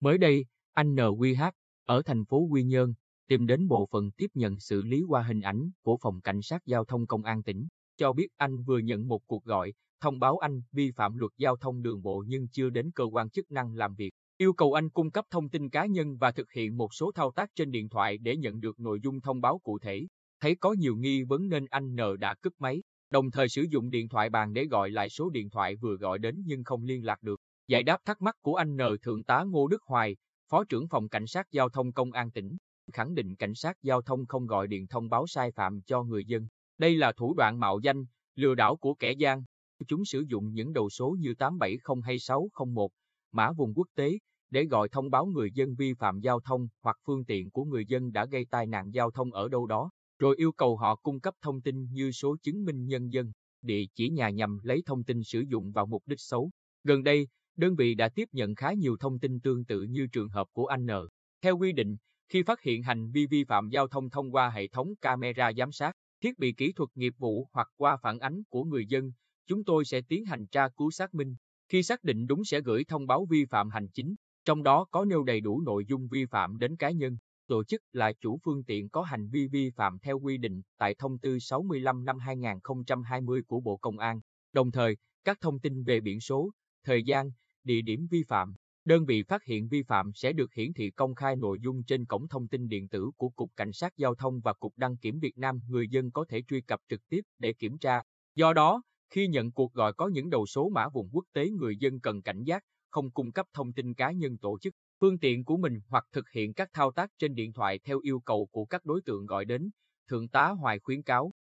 Mới đây, anh NQH ở thành phố Quy Nhơn tìm đến bộ phận tiếp nhận xử lý qua hình ảnh của Phòng Cảnh sát Giao thông Công an tỉnh, cho biết anh vừa nhận một cuộc gọi, thông báo anh vi phạm luật giao thông đường bộ nhưng chưa đến cơ quan chức năng làm việc. Yêu cầu anh cung cấp thông tin cá nhân và thực hiện một số thao tác trên điện thoại để nhận được nội dung thông báo cụ thể. Thấy có nhiều nghi vấn nên anh N đã cướp máy, đồng thời sử dụng điện thoại bàn để gọi lại số điện thoại vừa gọi đến nhưng không liên lạc được. Giải đáp thắc mắc của anh N Thượng tá Ngô Đức Hoài, Phó trưởng phòng Cảnh sát Giao thông Công an tỉnh, khẳng định Cảnh sát Giao thông không gọi điện thông báo sai phạm cho người dân. Đây là thủ đoạn mạo danh, lừa đảo của kẻ gian. Chúng sử dụng những đầu số như 870 hay 601, mã vùng quốc tế, để gọi thông báo người dân vi phạm giao thông hoặc phương tiện của người dân đã gây tai nạn giao thông ở đâu đó, rồi yêu cầu họ cung cấp thông tin như số chứng minh nhân dân, địa chỉ nhà nhằm lấy thông tin sử dụng vào mục đích xấu. Gần đây, đơn vị đã tiếp nhận khá nhiều thông tin tương tự như trường hợp của anh N. Theo quy định, khi phát hiện hành vi vi phạm giao thông thông qua hệ thống camera giám sát, thiết bị kỹ thuật nghiệp vụ hoặc qua phản ánh của người dân, chúng tôi sẽ tiến hành tra cứu xác minh. Khi xác định đúng sẽ gửi thông báo vi phạm hành chính, trong đó có nêu đầy đủ nội dung vi phạm đến cá nhân, tổ chức là chủ phương tiện có hành vi vi phạm theo quy định tại thông tư 65 năm 2020 của Bộ Công an, đồng thời các thông tin về biển số, thời gian, địa điểm vi phạm. Đơn vị phát hiện vi phạm sẽ được hiển thị công khai nội dung trên cổng thông tin điện tử của Cục Cảnh sát Giao thông và Cục Đăng kiểm Việt Nam. Người dân có thể truy cập trực tiếp để kiểm tra. Do đó, khi nhận cuộc gọi có những đầu số mã vùng quốc tế người dân cần cảnh giác, không cung cấp thông tin cá nhân tổ chức, phương tiện của mình hoặc thực hiện các thao tác trên điện thoại theo yêu cầu của các đối tượng gọi đến, Thượng tá Hoài khuyến cáo.